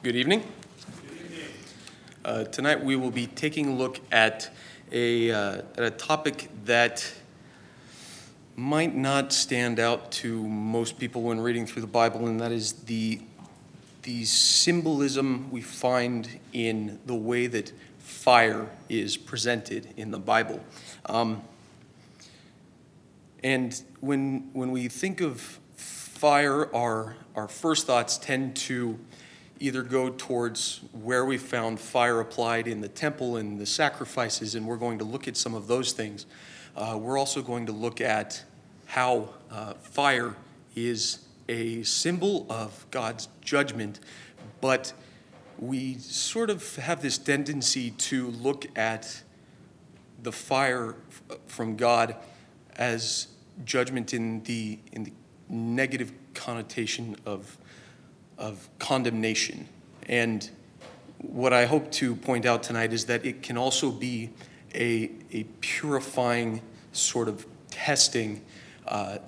Good evening. Uh, tonight we will be taking a look at a, uh, at a topic that might not stand out to most people when reading through the Bible, and that is the, the symbolism we find in the way that fire is presented in the Bible. Um, and when, when we think of fire, our, our first thoughts tend to either go towards where we found fire applied in the temple and the sacrifices, and we're going to look at some of those things. Uh, we're also going to look at how uh, fire is a symbol of God's judgment, but we sort of have this tendency to look at the fire from God as judgment in the, in the negative connotation of, of condemnation. And what I hope to point out tonight is that it can also be a, a purifying sort of testing uh,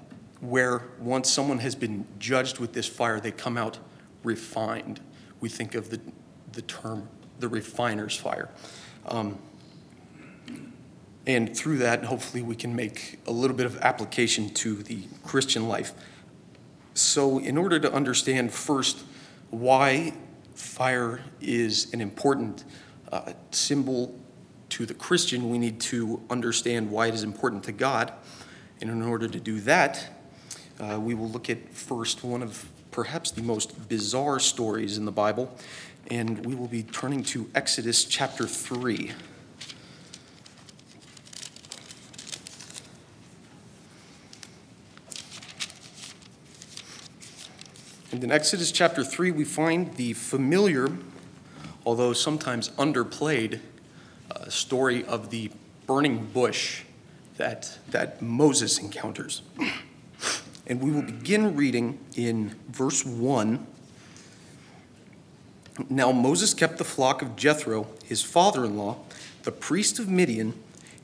where once someone has been judged with this fire, they come out refined. We think of the, the term the refiner's fire. Um, and through that, hopefully, we can make a little bit of application to the Christian life. So, in order to understand first why fire is an important uh, symbol to the Christian, we need to understand why it is important to God. And in order to do that, uh, we will look at first one of perhaps the most bizarre stories in the Bible, and we will be turning to Exodus chapter 3. And in Exodus chapter 3, we find the familiar, although sometimes underplayed, uh, story of the burning bush that, that Moses encounters. And we will begin reading in verse 1. Now Moses kept the flock of Jethro, his father in law, the priest of Midian,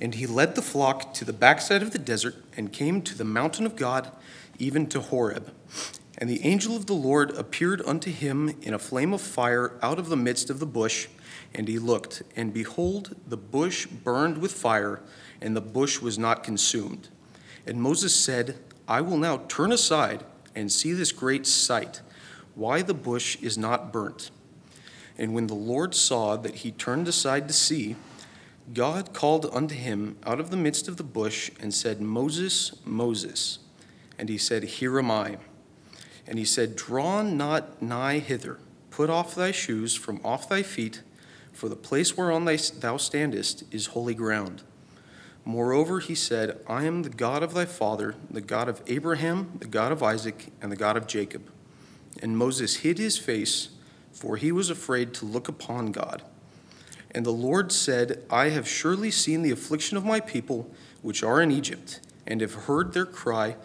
and he led the flock to the backside of the desert and came to the mountain of God, even to Horeb. And the angel of the Lord appeared unto him in a flame of fire out of the midst of the bush. And he looked, and behold, the bush burned with fire, and the bush was not consumed. And Moses said, I will now turn aside and see this great sight, why the bush is not burnt. And when the Lord saw that he turned aside to see, God called unto him out of the midst of the bush and said, Moses, Moses. And he said, Here am I. And he said, Draw not nigh hither, put off thy shoes from off thy feet, for the place whereon thou standest is holy ground. Moreover, he said, I am the God of thy father, the God of Abraham, the God of Isaac, and the God of Jacob. And Moses hid his face, for he was afraid to look upon God. And the Lord said, I have surely seen the affliction of my people, which are in Egypt, and have heard their cry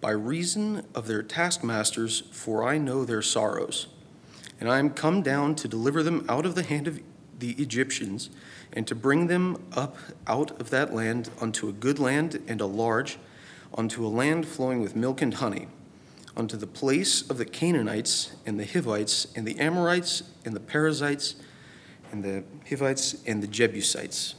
by reason of their taskmasters, for I know their sorrows. And I am come down to deliver them out of the hand of the Egyptians, and to bring them up out of that land unto a good land and a large, unto a land flowing with milk and honey, unto the place of the Canaanites and the Hivites and the Amorites and the Perizzites and the Hivites and the Jebusites.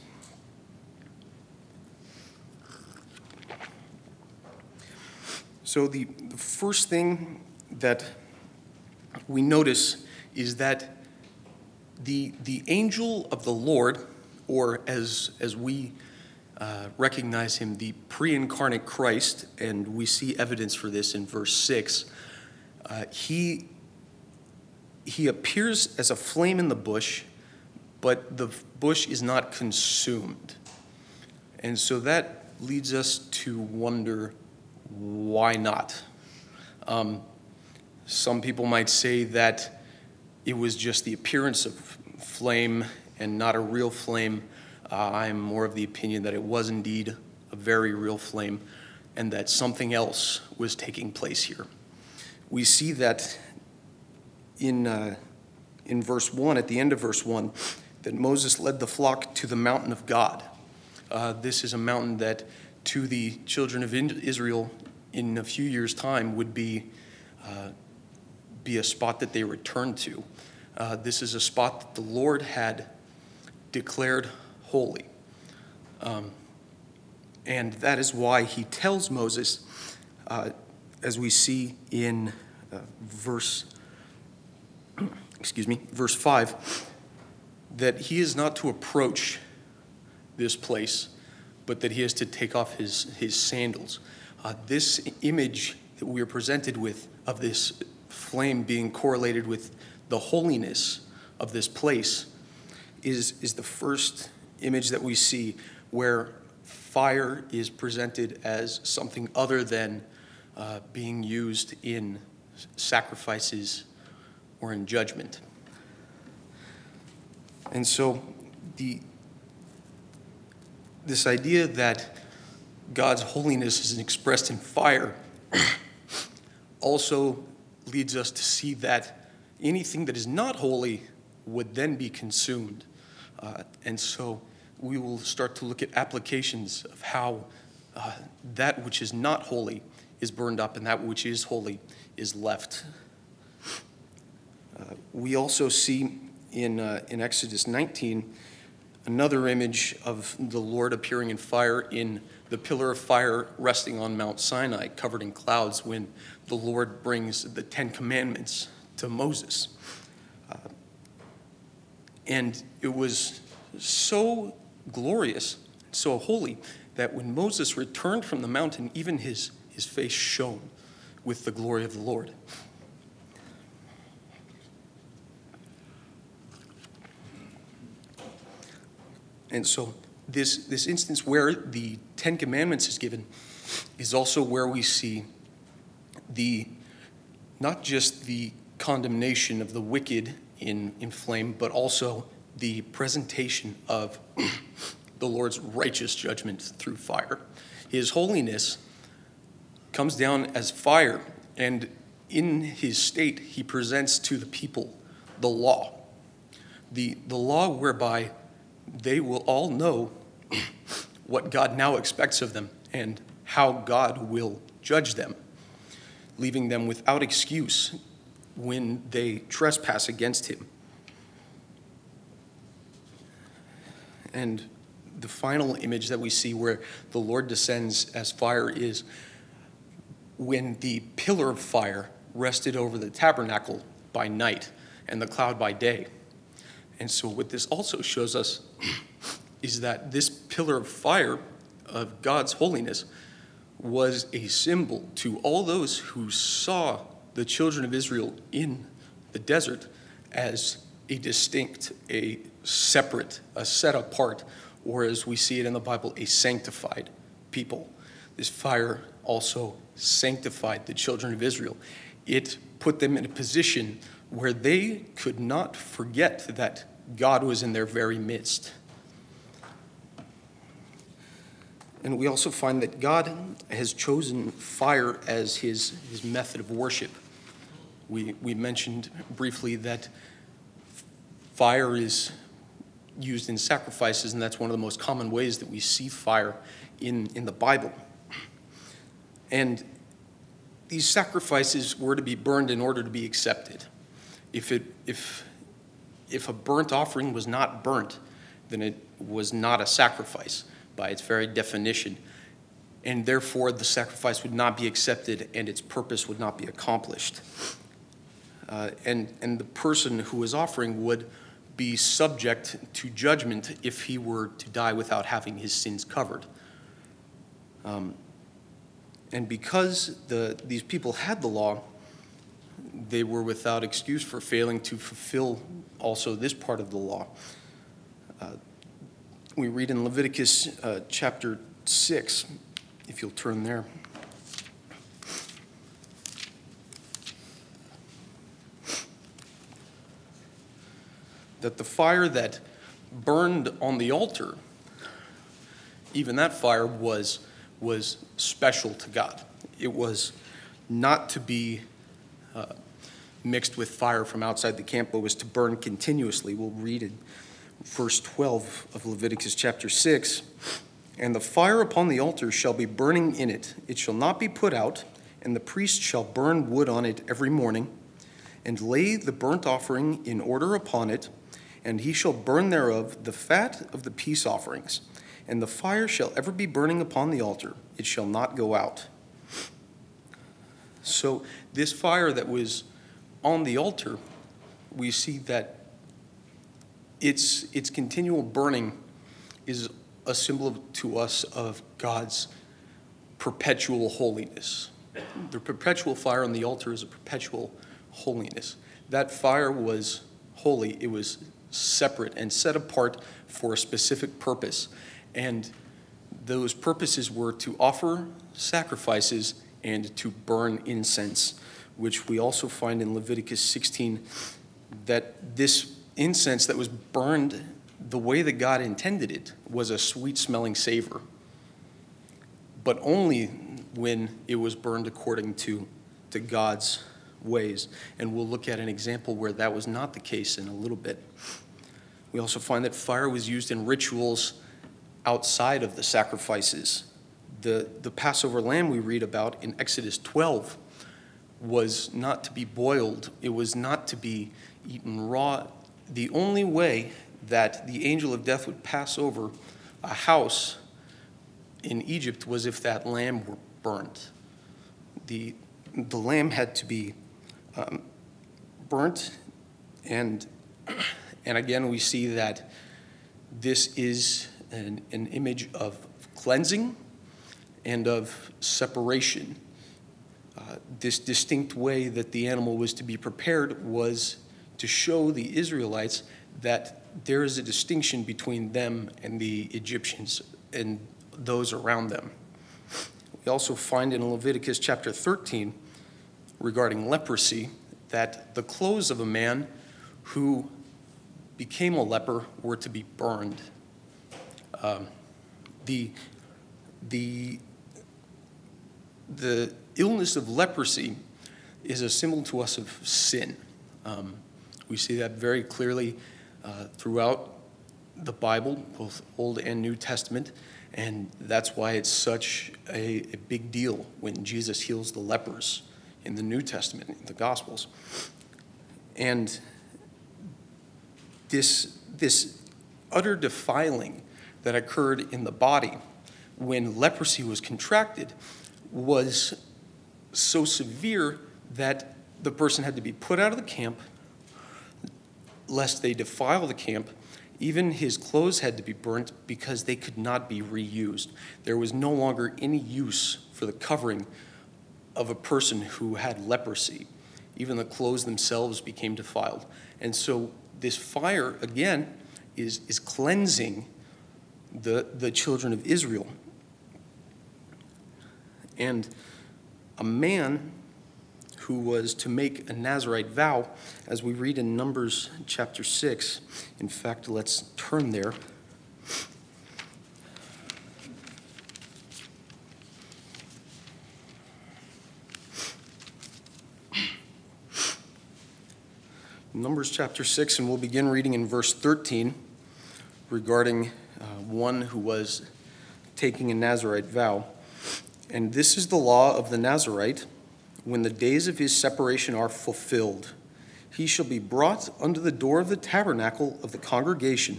So, the, the first thing that we notice is that the, the angel of the Lord, or as, as we uh, recognize him, the pre incarnate Christ, and we see evidence for this in verse 6, uh, he, he appears as a flame in the bush, but the bush is not consumed. And so that leads us to wonder why not? Um, some people might say that it was just the appearance of flame and not a real flame. Uh, I'm more of the opinion that it was indeed a very real flame and that something else was taking place here. We see that in, uh, in verse 1, at the end of verse 1, that Moses led the flock to the mountain of God. Uh, this is a mountain that to the children of Israel in a few years' time would be, uh, be a spot that they return to. uh, this is a spot that the Lord had declared holy. Um, and that is why he tells Moses, uh, as we see in uh, verse, excuse me, verse 5, that he is not to approach this place, but that he has to take off his, his sandals. Uh, this image that we are presented with of this flame being correlated with the holiness of this place is, is the first image that we see where fire is presented as something other than uh, being used in sacrifices or in judgment. And so the this idea that God's holiness is expressed in fire also leads us to see that anything that is not holy would then be consumed. Uh, and so we will start to look at applications of how uh, that which is not holy is burned up and that which is holy is left. Uh, we also see in, uh, in Exodus 19 another image of the Lord appearing in fire in the pillar of fire resting on Mount Sinai, covered in clouds, when the Lord brings the Ten Commandments to Moses. Uh, and it was so glorious, so holy, that when Moses returned from the mountain, even his, his face shone with the glory of the Lord. And so, this, this instance where the Ten Commandments is given is also where we see the not just the condemnation of the wicked in, in flame, but also the presentation of the Lord's righteous judgment through fire. His holiness comes down as fire, and in his state, he presents to the people the law. The, the law whereby they will all know what God now expects of them and how God will judge them, leaving them without excuse when they trespass against Him. And the final image that we see where the Lord descends as fire is when the pillar of fire rested over the tabernacle by night and the cloud by day. And so, what this also shows us is that this pillar of fire of God's holiness was a symbol to all those who saw the children of Israel in the desert as a distinct, a separate, a set apart, or as we see it in the Bible, a sanctified people. This fire also sanctified the children of Israel. It put them in a position where they could not forget that God was in their very midst. And we also find that God has chosen fire as his, his method of worship. We, we mentioned briefly that fire is used in sacrifices, and that's one of the most common ways that we see fire in, in the Bible. And these sacrifices were to be burned in order to be accepted. If, it, if if a burnt offering was not burnt, then it was not a sacrifice by its very definition. And therefore, the sacrifice would not be accepted and its purpose would not be accomplished. Uh, and, and the person who was offering would be subject to judgment if he were to die without having his sins covered. Um, and because the, these people had the law, they were without excuse for failing to fulfill also this part of the law. Uh, we read in Leviticus uh, chapter 6, if you'll turn there. That the fire that burned on the altar, even that fire was, was special to God. It was not to be uh, mixed with fire from outside the camp, but was to burn continuously. We'll read in verse 12 of Leviticus chapter 6. And the fire upon the altar shall be burning in it, it shall not be put out, and the priest shall burn wood on it every morning, and lay the burnt offering in order upon it, and he shall burn thereof the fat of the peace offerings. And the fire shall ever be burning upon the altar, it shall not go out. So, this fire that was on the altar, we see that its, its continual burning is a symbol to us of God's perpetual holiness. The perpetual fire on the altar is a perpetual holiness. That fire was holy, it was separate and set apart for a specific purpose. And those purposes were to offer sacrifices and to burn incense, which we also find in Leviticus 16 that this incense that was burned the way that God intended it was a sweet smelling savor, but only when it was burned according to, to God's ways. And we'll look at an example where that was not the case in a little bit. We also find that fire was used in rituals outside of the sacrifices. The, the Passover lamb we read about in Exodus 12 was not to be boiled, it was not to be eaten raw. The only way that the angel of death would pass over a house in Egypt was if that lamb were burnt. The, the lamb had to be um, burnt, and, and again, we see that this is an, an image of cleansing and of separation. Uh, this distinct way that the animal was to be prepared was to show the Israelites that there is a distinction between them and the Egyptians and those around them. We also find in Leviticus chapter 13 regarding leprosy that the clothes of a man who became a leper were to be burned. Um, the, the, the illness of leprosy is a symbol to us of sin. Um, we see that very clearly uh, throughout the Bible, both Old and New Testament, and that's why it's such a, a big deal when Jesus heals the lepers in the New Testament, in the Gospels. And this, this utter defiling that occurred in the body when leprosy was contracted was so severe that the person had to be put out of the camp lest they defile the camp. Even his clothes had to be burnt because they could not be reused. There was no longer any use for the covering of a person who had leprosy. Even the clothes themselves became defiled. And so this fire, again, is, is cleansing the, the children of Israel. And a man who was to make a Nazarite vow, as we read in Numbers chapter 6. In fact, let's turn there. Numbers chapter 6, and we'll begin reading in verse 13 regarding uh, one who was taking a Nazarite vow. And this is the law of the Nazarite. When the days of his separation are fulfilled, he shall be brought unto the door of the tabernacle of the congregation,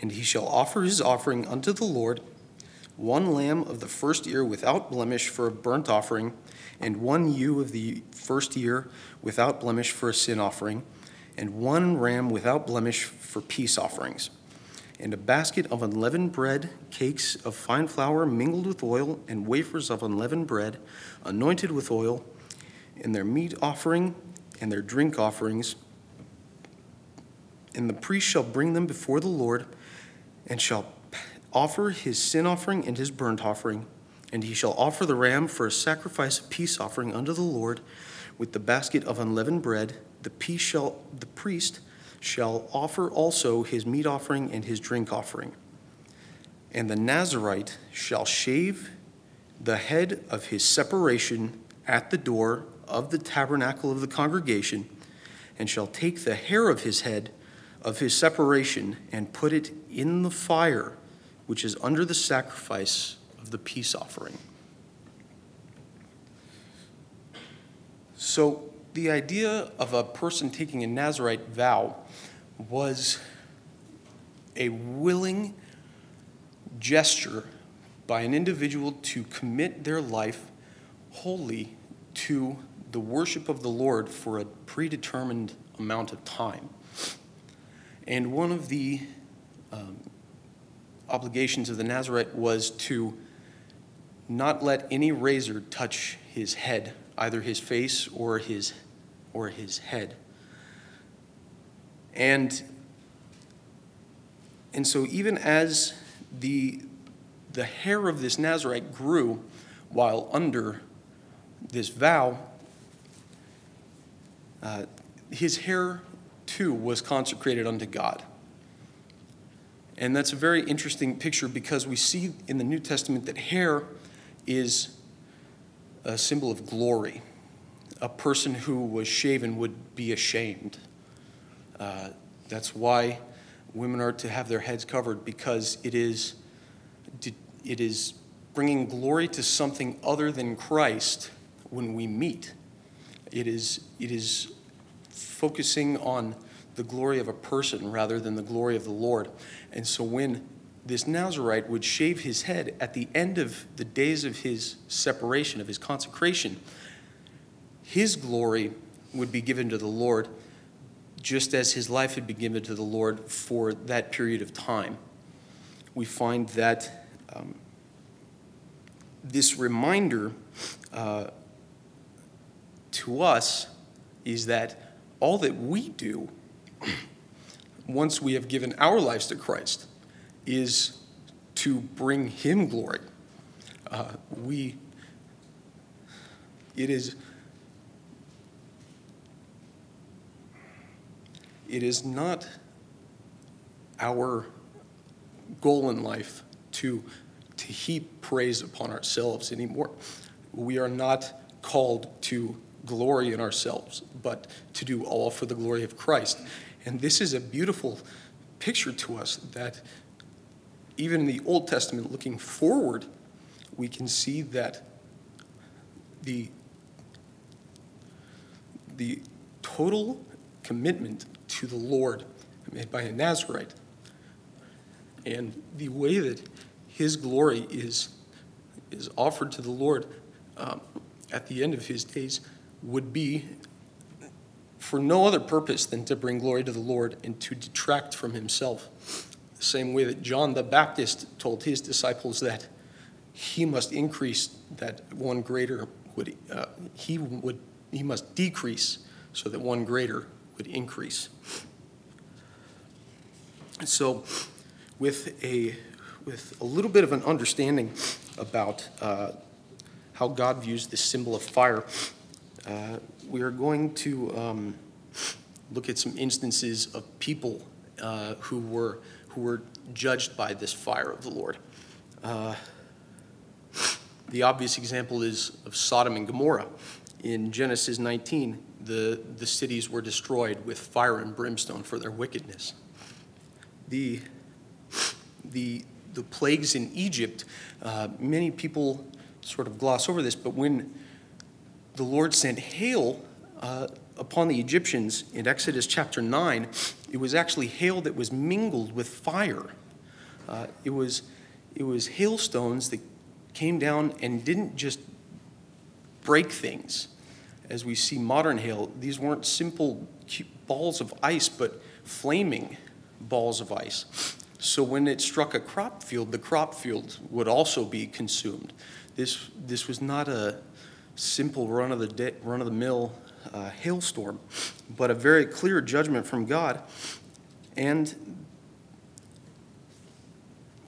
and he shall offer his offering unto the Lord one lamb of the first year without blemish for a burnt offering, and one ewe of the first year without blemish for a sin offering, and one ram without blemish for peace offerings, and a basket of unleavened bread, cakes of fine flour mingled with oil, and wafers of unleavened bread, anointed with oil and their meat offering and their drink offerings. And the priest shall bring them before the Lord and shall offer his sin offering and his burnt offering. And he shall offer the ram for a sacrifice of peace offering unto the Lord with the basket of unleavened bread. The, shall, the priest shall offer also his meat offering and his drink offering. And the Nazarite shall shave the head of his separation at the door of the tabernacle of the congregation, and shall take the hair of his head of his separation and put it in the fire which is under the sacrifice of the peace offering. So, the idea of a person taking a Nazarite vow was a willing gesture by an individual to commit their life wholly to the worship of the Lord for a predetermined amount of time. And one of the um, obligations of the Nazarite was to not let any razor touch his head, either his face or his, or his head. And, and so, even as the, the hair of this Nazarite grew while under this vow, uh, his hair too was consecrated unto God. And that's a very interesting picture because we see in the New Testament that hair is a symbol of glory. A person who was shaven would be ashamed. Uh, that's why women are to have their heads covered because it is, it is bringing glory to something other than Christ when we meet. It is, it is focusing on the glory of a person rather than the glory of the Lord. And so when this Nazarite would shave his head at the end of the days of his separation, of his consecration, his glory would be given to the Lord just as his life had been given to the Lord for that period of time. We find that um, this reminder uh, to us is that all that we do once we have given our lives to Christ is to bring Him glory. Uh, we, it is, it is not our goal in life to, to heap praise upon ourselves anymore. We are not called to glory in ourselves, but to do all for the glory of Christ. And this is a beautiful picture to us that even in the Old Testament, looking forward, we can see that the, the total commitment to the Lord made by a Nazarite and the way that his glory is, is offered to the Lord um, at the end of his days would be for no other purpose than to bring glory to the Lord and to detract from himself. The same way that John the Baptist told his disciples that he must increase, that one greater would, uh, he would, he must decrease so that one greater would increase. So, with a, with a little bit of an understanding about uh, how God views this symbol of fire, uh, we are going to um, look at some instances of people uh, who were who were judged by this fire of the Lord. Uh, the obvious example is of Sodom and Gomorrah. In Genesis 19, the, the cities were destroyed with fire and brimstone for their wickedness. The, the, the plagues in Egypt, uh, many people sort of gloss over this, but when the Lord sent hail uh, upon the Egyptians in Exodus chapter 9, it was actually hail that was mingled with fire. Uh, it, was, it was hailstones that came down and didn't just break things. As we see modern hail, these weren't simple balls of ice, but flaming balls of ice. So when it struck a crop field, the crop field would also be consumed. This, this was not a simple run of the run of the mill uh, hailstorm, but a very clear judgment from God. And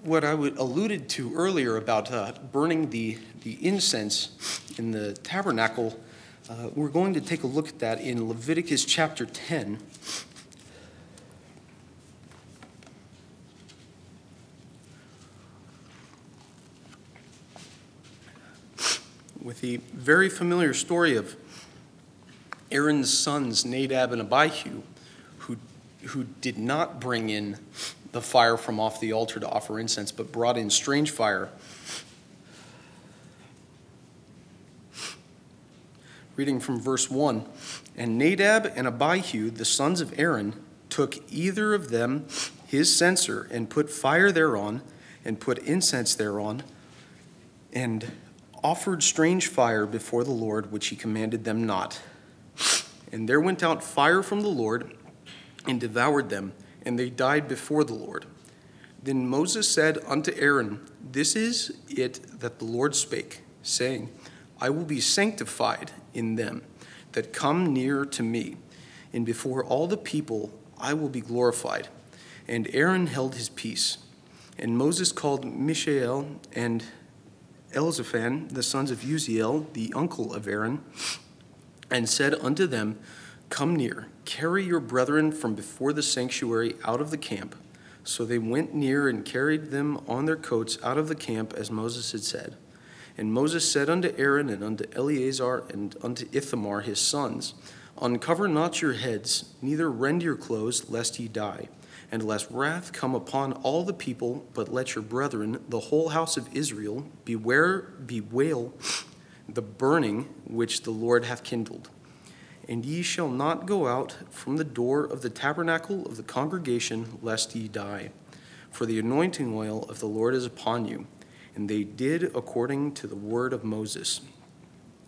what I would alluded to earlier about uh, burning the, the incense in the tabernacle, uh, we're going to take a look at that in Leviticus chapter 10. With the very familiar story of Aaron's sons, Nadab and Abihu, who, who did not bring in the fire from off the altar to offer incense, but brought in strange fire. Reading from verse 1 And Nadab and Abihu, the sons of Aaron, took either of them his censer and put fire thereon, and put incense thereon, and offered strange fire before the Lord, which he commanded them not. And there went out fire from the Lord and devoured them, and they died before the Lord. Then Moses said unto Aaron, This is it that the Lord spake, saying, I will be sanctified in them that come near to me, and before all the people I will be glorified. And Aaron held his peace. And Moses called Mishael and Elzaphan, the sons of Uzziel, the uncle of Aaron, and said unto them, Come near, carry your brethren from before the sanctuary out of the camp. So they went near and carried them on their coats out of the camp, as Moses had said. And Moses said unto Aaron and unto Eleazar and unto Ithamar his sons, Uncover not your heads, neither rend your clothes, lest ye die and lest wrath come upon all the people, but let your brethren, the whole house of Israel, beware, bewail the burning which the Lord hath kindled. And ye shall not go out from the door of the tabernacle of the congregation, lest ye die. For the anointing oil of the Lord is upon you. And they did according to the word of Moses.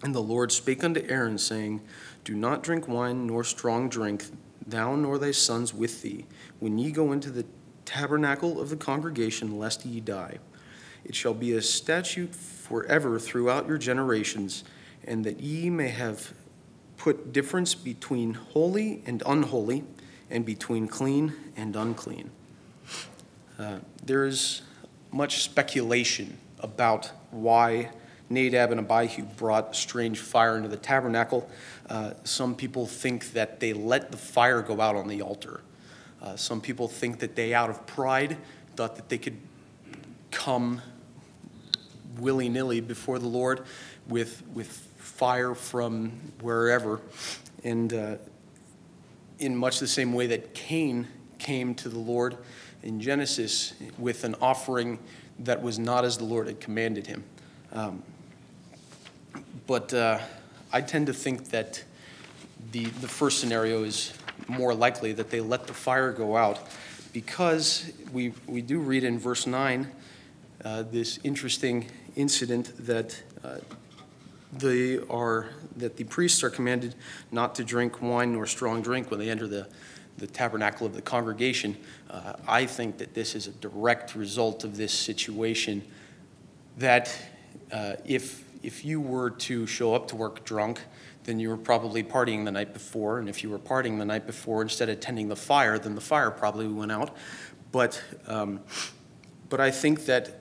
And the Lord spake unto Aaron, saying, Do not drink wine nor strong drink thou nor thy sons with thee, when ye go into the tabernacle of the congregation, lest ye die. It shall be a statute forever throughout your generations, and that ye may have put difference between holy and unholy, and between clean and unclean. Uh, there is much speculation about why Nadab and Abihu brought strange fire into the tabernacle. Uh, some people think that they let the fire go out on the altar. Uh, some people think that they, out of pride, thought that they could come willy nilly before the Lord with, with fire from wherever. And uh, in much the same way that Cain came to the Lord in Genesis with an offering that was not as the Lord had commanded him. Um, but uh, I tend to think that the, the first scenario is more likely that they let the fire go out because we, we do read in verse 9 uh, this interesting incident that uh, they are that the priests are commanded not to drink wine nor strong drink when they enter the, the tabernacle of the congregation. Uh, I think that this is a direct result of this situation that uh, if if you were to show up to work drunk, then you were probably partying the night before. And if you were partying the night before instead of tending the fire, then the fire probably went out. But, um, but I think that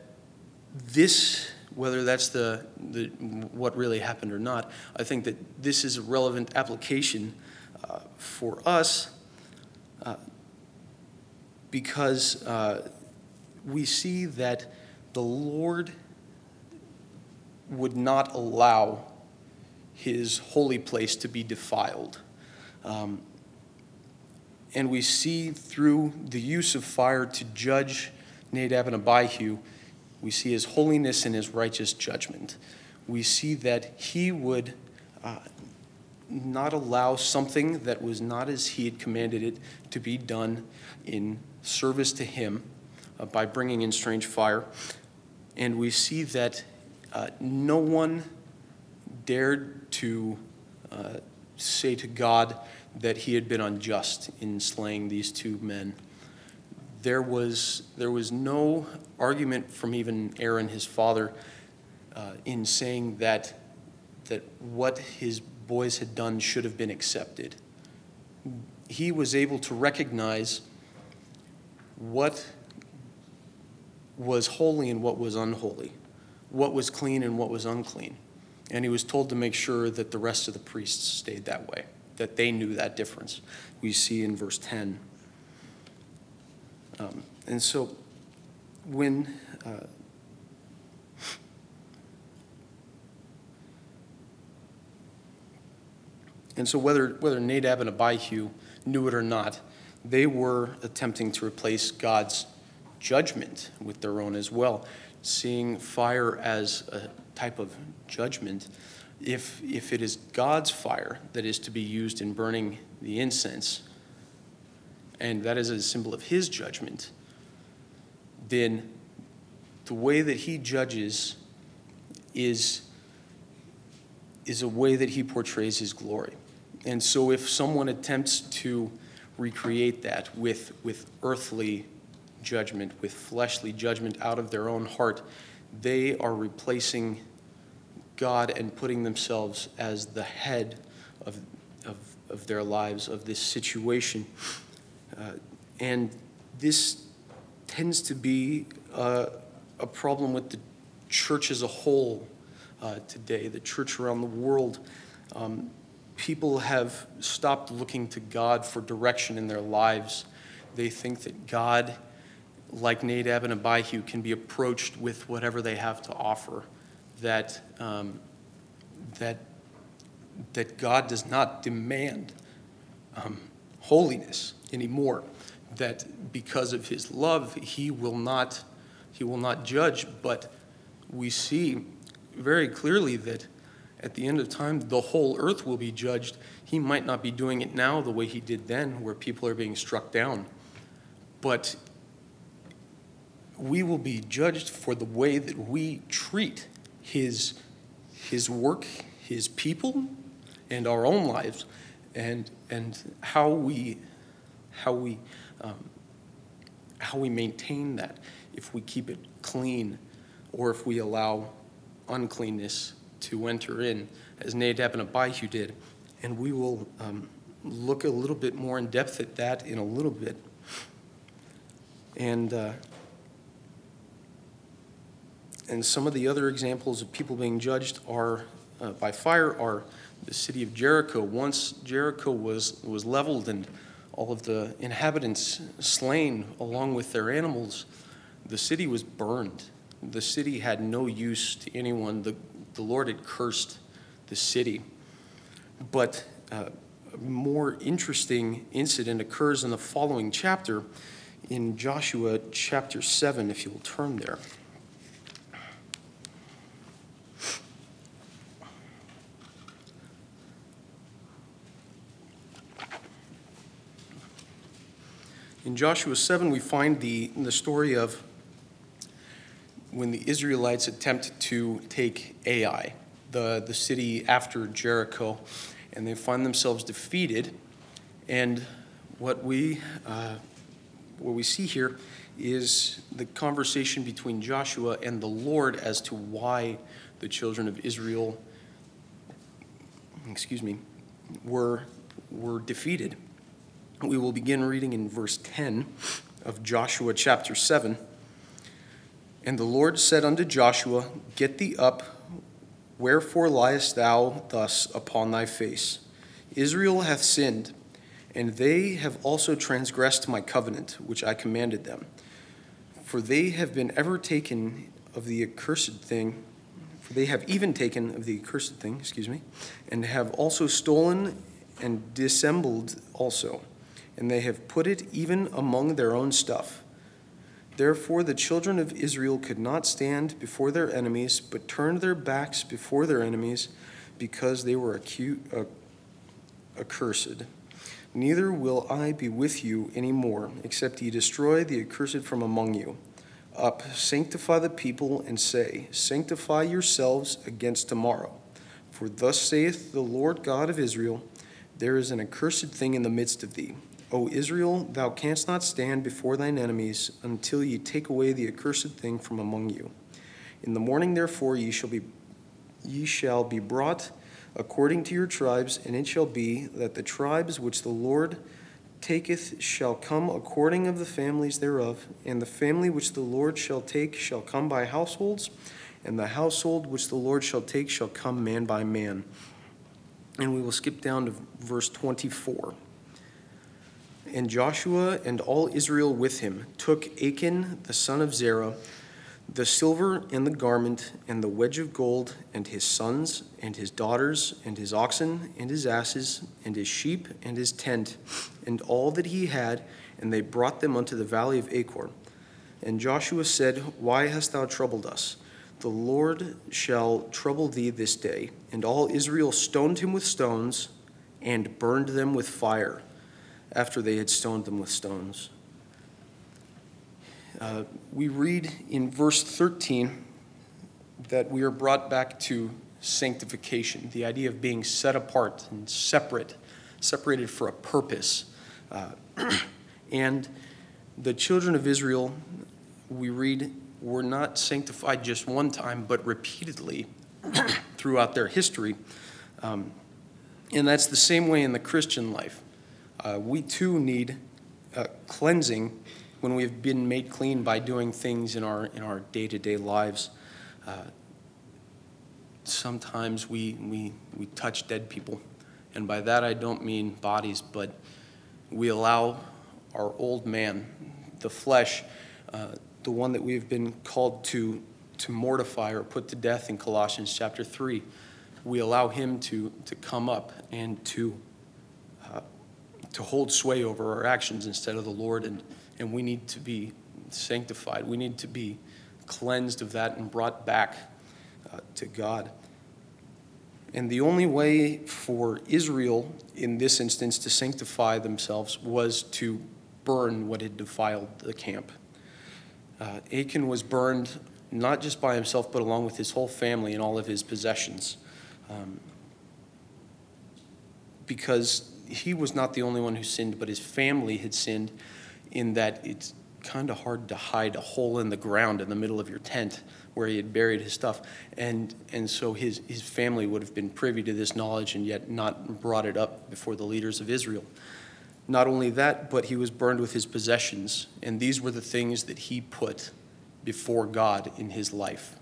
this, whether that's the, the, what really happened or not, I think that this is a relevant application uh, for us because uh, we see that the Lord would not allow his holy place to be defiled. Um, and we see through the use of fire to judge Nadab and Abihu, we see his holiness and his righteous judgment. We see that he would uh, not allow something that was not as he had commanded it to be done in service to him uh, by bringing in strange fire. And we see that uh, no one dared to uh, say to God that he had been unjust in slaying these two men. There was, there was no argument from even Aaron, his father, uh, in saying that, that what his boys had done should have been accepted. He was able to recognize what was holy and what was unholy what was clean and what was unclean. And he was told to make sure that the rest of the priests stayed that way, that they knew that difference. We see in verse 10. Um, and so when. Uh, and so whether, whether Nadab and Abihu knew it or not, they were attempting to replace God's judgment with their own as well seeing fire as a type of judgment if, if it is God's fire that is to be used in burning the incense, and that is a symbol of his judgment, then the way that he judges is, is a way that he portrays his glory. And so if someone attempts to recreate that with, with earthly judgment, with fleshly judgment out of their own heart, they are replacing God and putting themselves as the head of, of, of their lives, of this situation. Uh, and this tends to be uh, a problem with the church as a whole uh, today, the church around the world. Um, people have stopped looking to God for direction in their lives. They think that God, like Nadab and Abihu, can be approached with whatever they have to offer. That, um, that, that God does not demand um, holiness anymore. That because of his love, he will not, he will not judge. But we see very clearly that at the end of time, the whole earth will be judged. He might not be doing it now the way he did then, where people are being struck down. But we will be judged for the way that we treat his, his work, his people, and our own lives, and, and how we, how, we, um, how we maintain that, if we keep it clean or if we allow uncleanness to enter in, as Nadab and Abihu did. And we will um, look a little bit more in depth at that in a little bit. And, uh, and some of the other examples of people being judged are uh, by fire are the city of Jericho. Once Jericho was, was leveled and all of the inhabitants slain along with their animals, the city was burned. The city had no use to anyone. The, the Lord had cursed the city. But uh, a more interesting incident occurs in the following chapter, in Joshua chapter 7, if you'll turn there. In Joshua 7, we find the, the story of when the Israelites attempt to take Ai, the, the city after Jericho, and they find themselves defeated. And what we, uh, what we see here is the conversation between Joshua and the Lord as to why the children of Israel, excuse me, were, were defeated. We will begin reading in verse 10 of Joshua chapter 7. And the Lord said unto Joshua, Get thee up, wherefore liest thou thus upon thy face? Israel hath sinned, and they have also transgressed my covenant, which I commanded them. For they have been ever taken of the accursed thing, for they have even taken of the accursed thing, excuse me, and have also stolen and dissembled also, and they have put it even among their own stuff. Therefore, the children of Israel could not stand before their enemies, but turned their backs before their enemies, because they were acute, uh, accursed. Neither will I be with you any more, except ye destroy the accursed from among you. Up, sanctify the people, and say, Sanctify yourselves against tomorrow. For thus saith the Lord God of Israel There is an accursed thing in the midst of thee O Israel, thou canst not stand before thine enemies until ye take away the accursed thing from among you. In the morning, therefore, ye shall be, ye shall be brought according to your tribes, and it shall be that the tribes which the Lord taketh shall come according of the families thereof, and the family which the Lord shall take shall come by households, and the household which the Lord shall take shall come man by man. And we will skip down to verse 24. And Joshua and all Israel with him took Achan the son of Zerah, the silver and the garment, and the wedge of gold, and his sons, and his daughters, and his oxen, and his asses, and his sheep, and his tent, and all that he had, and they brought them unto the valley of Achor. And Joshua said, Why hast thou troubled us? The Lord shall trouble thee this day. And all Israel stoned him with stones and burned them with fire after they had stoned them with stones. Uh, we read in verse 13 that we are brought back to sanctification, the idea of being set apart and separate, separated for a purpose. Uh, and the children of Israel, we read, were not sanctified just one time, but repeatedly throughout their history. Um, and that's the same way in the Christian life. Uh, we too need uh, cleansing when we've been made clean by doing things in our in our day-to-day lives. Uh, sometimes we, we we touch dead people, and by that I don't mean bodies, but we allow our old man, the flesh, uh, the one that we've been called to, to mortify or put to death in Colossians chapter 3. We allow him to, to come up and to, to hold sway over our actions instead of the Lord, and, and we need to be sanctified. We need to be cleansed of that and brought back uh, to God. And the only way for Israel in this instance to sanctify themselves was to burn what had defiled the camp. Uh, Achan was burned not just by himself, but along with his whole family and all of his possessions. Um, because he was not the only one who sinned, but his family had sinned, in that it's kind of hard to hide a hole in the ground in the middle of your tent where he had buried his stuff. And, and so his, his family would have been privy to this knowledge and yet not brought it up before the leaders of Israel. Not only that, but he was burned with his possessions, and these were the things that he put before God in his life.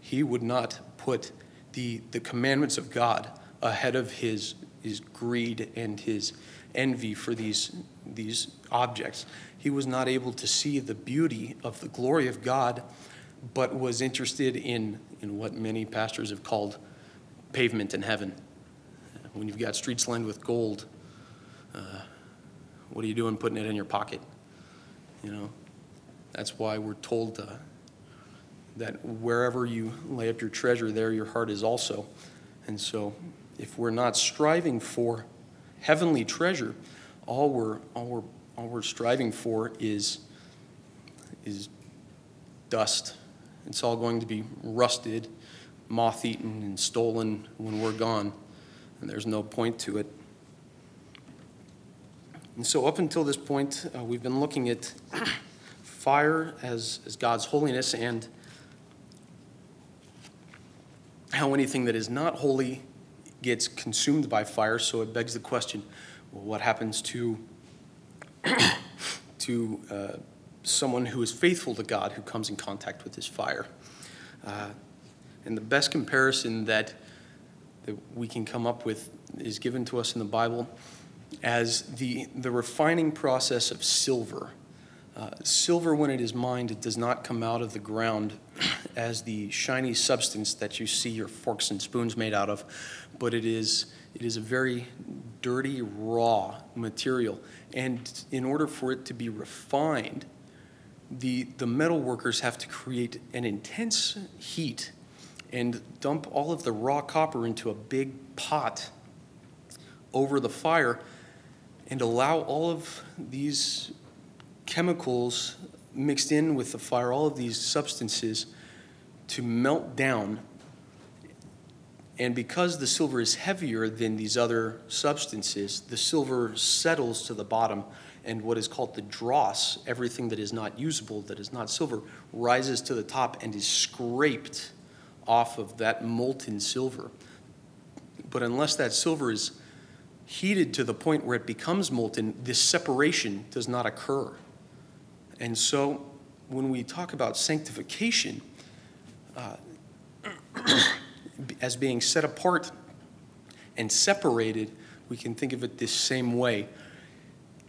He would not put the, the commandments of God ahead of his, his greed and his envy for these, these objects. He was not able to see the beauty of the glory of God, but was interested in, in what many pastors have called pavement in heaven. When you've got streets lined with gold, uh, what are you doing putting it in your pocket? You know, that's why we're told uh, that wherever you lay up your treasure, there your heart is also. And so, if we're not striving for heavenly treasure, all we're all we're all we're striving for is is dust. It's all going to be rusted, moth-eaten, and stolen when we're gone, and there's no point to it. And so, up until this point, uh, we've been looking at fire as, as God's holiness and how anything that is not holy gets consumed by fire. So, it begs the question well, what happens to, to uh, someone who is faithful to God who comes in contact with this fire? Uh, and the best comparison that, that we can come up with is given to us in the Bible as the, the refining process of silver. Uh, silver, when it is mined, it does not come out of the ground as the shiny substance that you see your forks and spoons made out of, but it is, it is a very dirty, raw material. And in order for it to be refined, the, the metal workers have to create an intense heat and dump all of the raw copper into a big pot over the fire and allow all of these chemicals mixed in with the fire, all of these substances to melt down. And because the silver is heavier than these other substances, the silver settles to the bottom, and what is called the dross, everything that is not usable, that is not silver, rises to the top and is scraped off of that molten silver. But unless that silver is heated to the point where it becomes molten, this separation does not occur. And so when we talk about sanctification uh, as being set apart and separated, we can think of it this same way.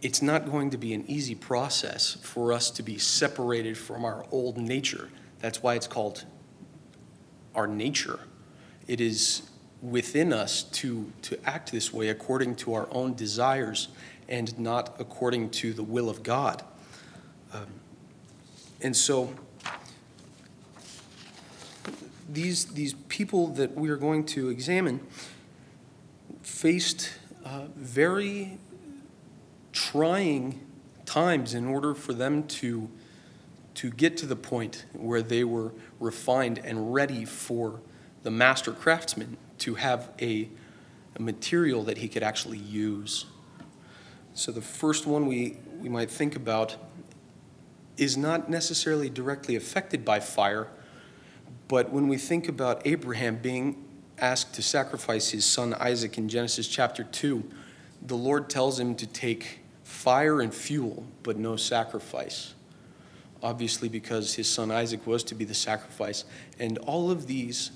It's not going to be an easy process for us to be separated from our old nature. That's why it's called our nature. It is within us to, to act this way according to our own desires and not according to the will of God. Um, and so, these, these people that we are going to examine faced uh, very trying times in order for them to, to get to the point where they were refined and ready for the master craftsman to have a, a material that he could actually use. So the first one we, we might think about is not necessarily directly affected by fire, but when we think about Abraham being asked to sacrifice his son Isaac in Genesis chapter 2, the Lord tells him to take fire and fuel, but no sacrifice. Obviously, because his son Isaac was to be the sacrifice. And all of these,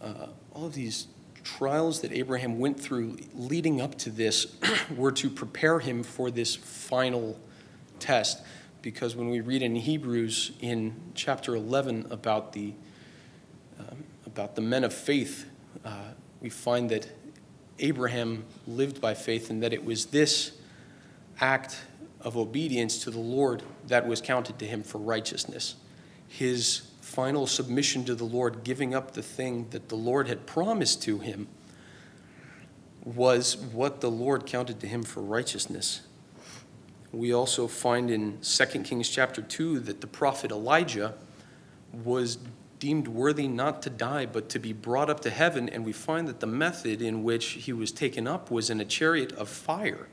uh, all of these trials that Abraham went through leading up to this were to prepare him for this final test. Because when we read in Hebrews in chapter 11 about the, about the men of faith, uh, we find that Abraham lived by faith and that it was this act of obedience to the Lord that was counted to him for righteousness. His final submission to the Lord, giving up the thing that the Lord had promised to him, was what the Lord counted to him for righteousness. We also find in 2 Kings chapter 2 that the prophet Elijah was deemed worthy not to die but to be brought up to heaven, and we find that the method in which he was taken up was in a chariot of fire.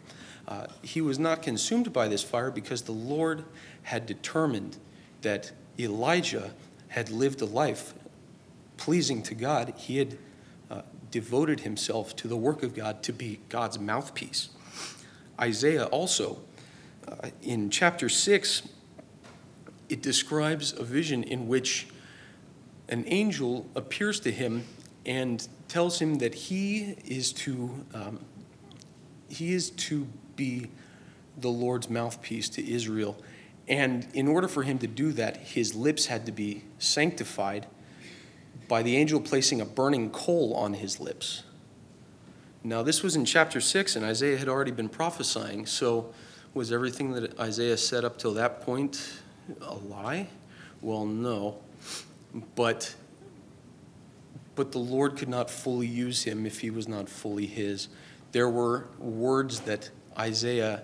Uh, he was not consumed by this fire because the Lord had determined that Elijah had lived a life pleasing to God. He had uh, devoted himself to the work of God to be God's mouthpiece. Isaiah also, uh, in chapter 6, it describes a vision in which an angel appears to him and tells him that he is to um, he is to be the Lord's mouthpiece to Israel. And in order for him to do that, his lips had to be sanctified by the angel placing a burning coal on his lips. Now, this was in chapter 6, and Isaiah had already been prophesying. So, was everything that Isaiah said up till that point a lie? Well, no. But, but the Lord could not fully use him if he was not fully his. There were words that Isaiah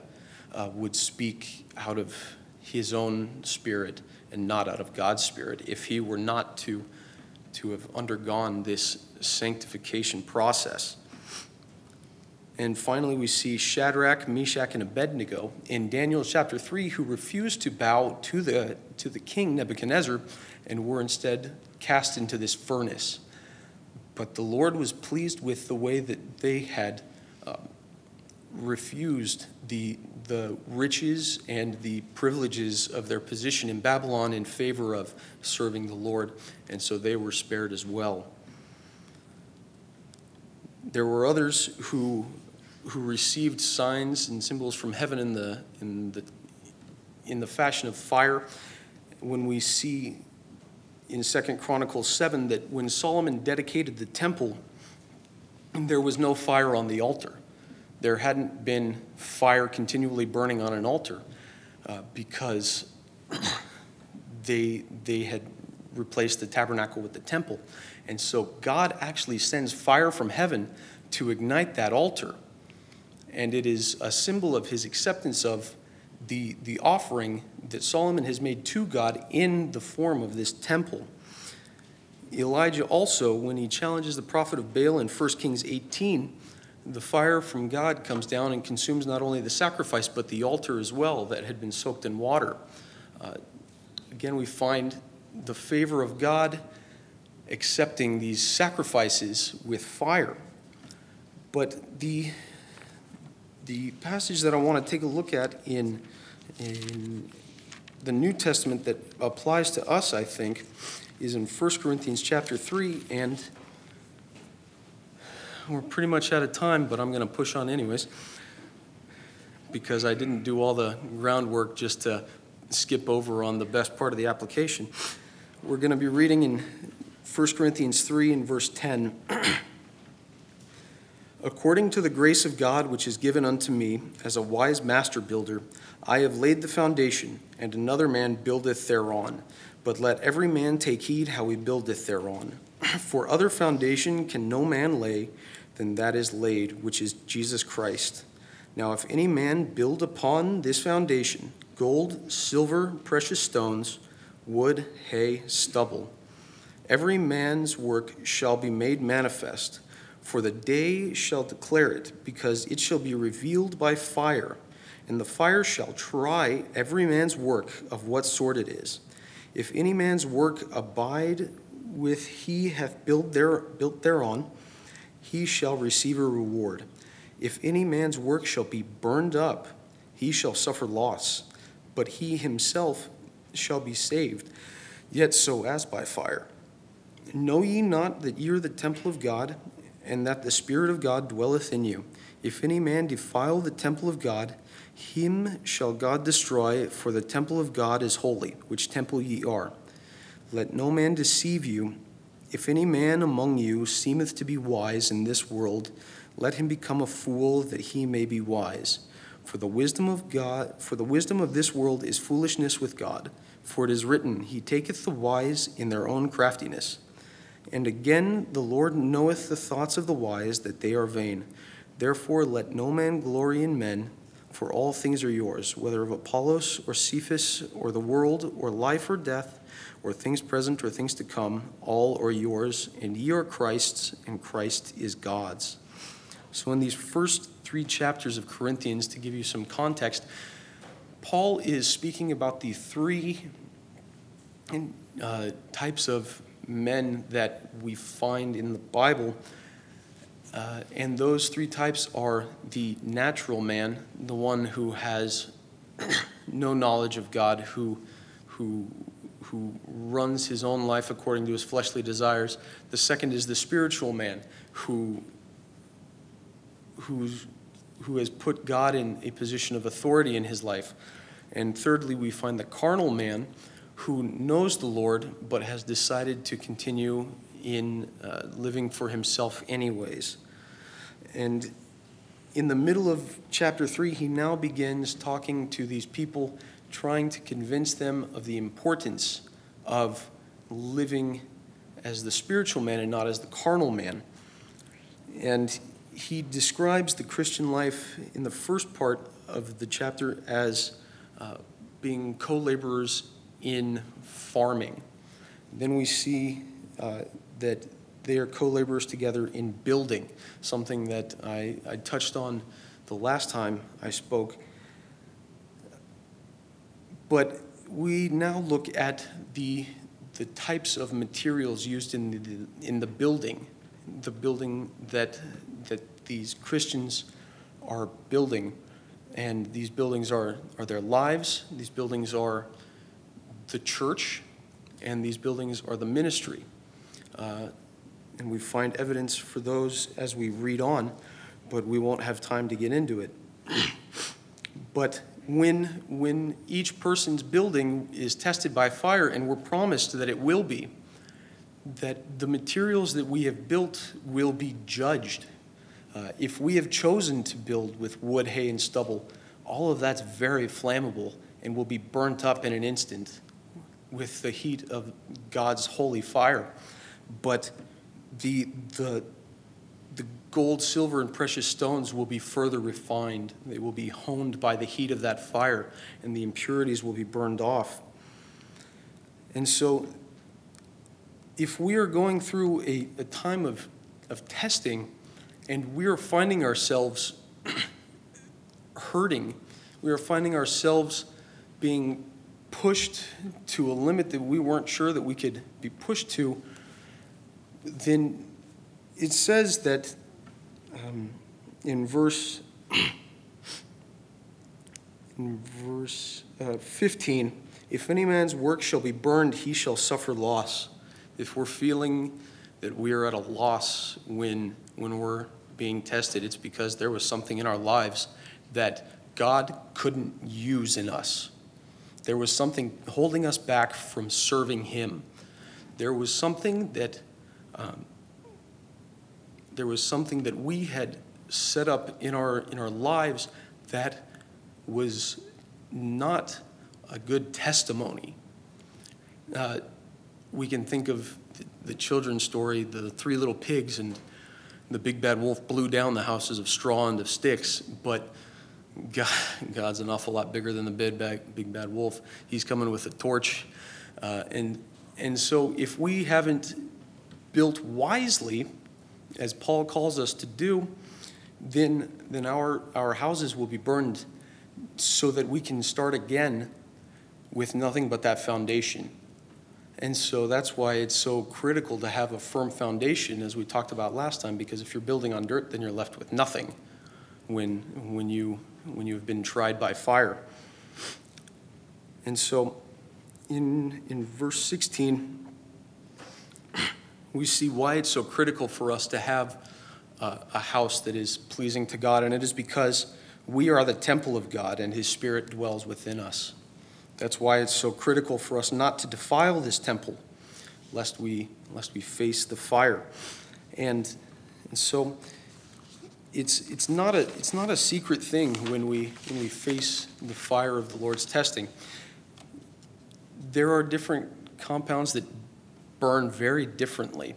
uh, would speak out of his own spirit and not out of God's spirit if he were not to, to have undergone this sanctification process. And finally, we see Shadrach, Meshach, and Abednego in Daniel chapter 3 who refused to bow to the, to the king Nebuchadnezzar and were instead cast into this furnace. But the Lord was pleased with the way that they had um, refused the, the riches and the privileges of their position in Babylon in favor of serving the Lord, and so they were spared as well. There were others who, who received signs and symbols from heaven in the, in, the, in the fashion of fire. When we see in Second Chronicles 7 that when Solomon dedicated the temple, there was no fire on the altar there hadn't been fire continually burning on an altar uh, because they, they had replaced the tabernacle with the temple. And so God actually sends fire from heaven to ignite that altar. And it is a symbol of his acceptance of the, the offering that Solomon has made to God in the form of this temple. Elijah also, when he challenges the prophet of Baal in 1 Kings 18, the fire from God comes down and consumes not only the sacrifice, but the altar as well that had been soaked in water. Uh, again, we find the favor of God accepting these sacrifices with fire. But the, the passage that I want to take a look at in, in the New Testament that applies to us, I think, is in 1 Corinthians chapter 3 and we're pretty much out of time, but I'm going to push on anyways because I didn't do all the groundwork just to skip over on the best part of the application. We're going to be reading in 1 Corinthians 3 and verse 10. According to the grace of God which is given unto me as a wise master builder, I have laid the foundation, and another man buildeth thereon. But let every man take heed how he buildeth thereon. For other foundation can no man lay than that is laid, which is Jesus Christ. Now, if any man build upon this foundation gold, silver, precious stones, wood, hay, stubble, every man's work shall be made manifest, for the day shall declare it, because it shall be revealed by fire, and the fire shall try every man's work of what sort it is. If any man's work abide with he hath built, there, built thereon, he shall receive a reward. If any man's work shall be burned up, he shall suffer loss, but he himself shall be saved, yet so as by fire. Know ye not that ye are the temple of God, and that the Spirit of God dwelleth in you? If any man defile the temple of God, him shall God destroy, for the temple of God is holy, which temple ye are. Let no man deceive you. If any man among you seemeth to be wise in this world, let him become a fool that he may be wise. For the wisdom of God, for the wisdom of this world is foolishness with God. For it is written, He taketh the wise in their own craftiness. And again, the Lord knoweth the thoughts of the wise, that they are vain. Therefore, let no man glory in men, for all things are yours, whether of Apollos or Cephas or the world or life or death or things present or things to come, all are yours, and ye are Christ's, and Christ is God's. So, in these first three chapters of Corinthians, to give you some context, Paul is speaking about the three uh, types of men that we find in the Bible. Uh, and those three types are the natural man, the one who has no knowledge of God, who, who who runs his own life according to his fleshly desires. The second is the spiritual man who, who's, who has put God in a position of authority in his life. And thirdly, we find the carnal man who knows the Lord but has decided to continue in uh, living for himself, anyways. And in the middle of chapter 3, he now begins talking to these people trying to convince them of the importance of living as the spiritual man and not as the carnal man. And he describes the Christian life in the first part of the chapter as uh, being co laborers in farming. Then we see uh, that they are co laborers together in building, something that I, I touched on the last time I spoke. But we now look at the, the types of materials used in the, in the building, the building that, that these Christians are building. And these buildings are, are their lives, these buildings are the church, and these buildings are the ministry. Uh, and we find evidence for those as we read on, but we won't have time to get into it. but when, when each person's building is tested by fire, and we're promised that it will be, that the materials that we have built will be judged. Uh, if we have chosen to build with wood, hay, and stubble, all of that's very flammable and will be burnt up in an instant with the heat of God's holy fire. But the, the, the gold, silver, and precious stones will be further refined. They will be honed by the heat of that fire, and the impurities will be burned off. And so, if we are going through a, a time of, of testing and we are finding ourselves hurting, we are finding ourselves being pushed to a limit that we weren't sure that we could be pushed to, then it says that um, in verse in verse uh, 15 if any man's work shall be burned he shall suffer loss. If we're feeling that we are at a loss when when we're being tested it's because there was something in our lives that god couldn't use in us there was something holding us back from serving him there was something that um, there was something that we had set up in our in our lives that was not a good testimony. Uh, we can think of the children's story, the three little pigs, and the big bad wolf blew down the houses of straw and of sticks, but God, God's an awful lot bigger than the big bad, big bad wolf. He's coming with a torch. Uh, and, and so if we haven't built wisely, as Paul calls us to do, then, then our, our houses will be burned so that we can start again with nothing but that foundation. And so that's why it's so critical to have a firm foundation, as we talked about last time, because if you're building on dirt, then you're left with nothing when, when, you, when you have been tried by fire. And so in, in verse 16, we see why it's so critical for us to have a, a house that is pleasing to God, and it is because we are the temple of God and His Spirit dwells within us. That's why it's so critical for us not to defile this temple, lest we, lest we face the fire. And, and so it's, it's, not a, it's not a secret thing when we, when we face the fire of the Lord's testing. There are different compounds that burn very differently.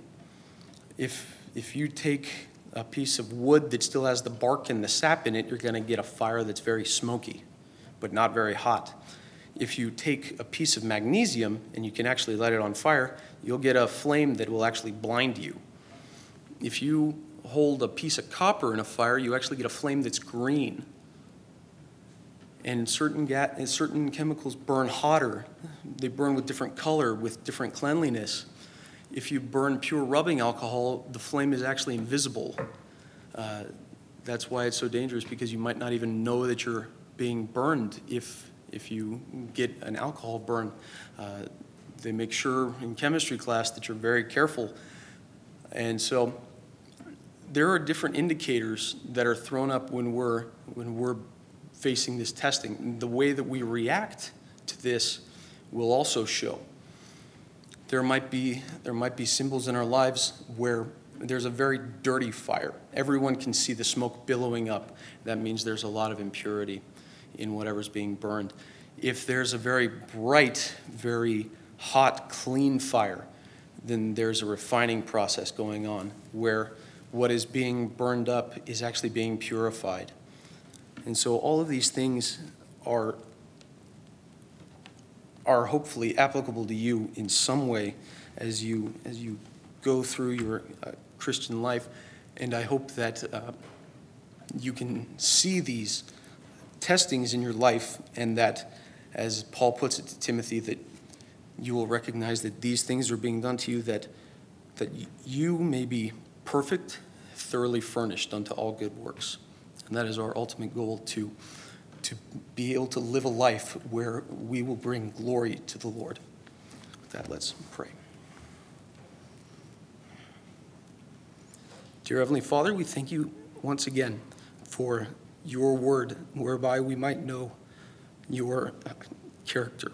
If, if you take a piece of wood that still has the bark and the sap in it, you're going to get a fire that's very smoky, but not very hot if you take a piece of magnesium and you can actually light it on fire, you'll get a flame that will actually blind you. If you hold a piece of copper in a fire, you actually get a flame that's green. And certain, and certain chemicals burn hotter. They burn with different color, with different cleanliness. If you burn pure rubbing alcohol, the flame is actually invisible. Uh, that's why it's so dangerous because you might not even know that you're being burned if if you get an alcohol burn. Uh, they make sure in chemistry class that you're very careful. And so there are different indicators that are thrown up when we're, when we're facing this testing. The way that we react to this will also show. There might be, there might be symbols in our lives where there's a very dirty fire. Everyone can see the smoke billowing up. That means there's a lot of impurity in whatever's being burned. If there's a very bright, very hot, clean fire, then there's a refining process going on where what is being burned up is actually being purified. And so all of these things are, are hopefully applicable to you in some way as you, as you go through your uh, Christian life. And I hope that uh, you can see these testings in your life, and that, as Paul puts it to Timothy, that you will recognize that these things are being done to you, that, that you may be perfect, thoroughly furnished unto all good works. And that is our ultimate goal to, to be able to live a life where we will bring glory to the Lord. With that, let's pray. Dear Heavenly Father, we thank you once again for your word, whereby we might know your uh, character.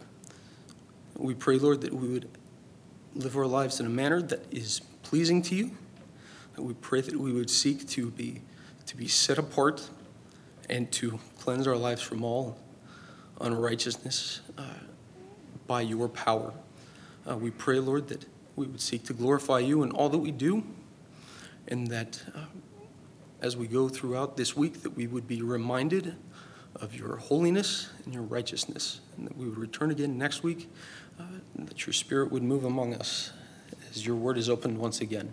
We pray, Lord, that we would live our lives in a manner that is pleasing to you. And we pray that we would seek to be, to be set apart and to cleanse our lives from all unrighteousness uh, by your power. Uh, we pray, Lord, that we would seek to glorify you in all that we do, and that uh, as we go throughout this week that we would be reminded of your holiness and your righteousness, and that we would return again next week, uh, that your spirit would move among us as your word is opened once again.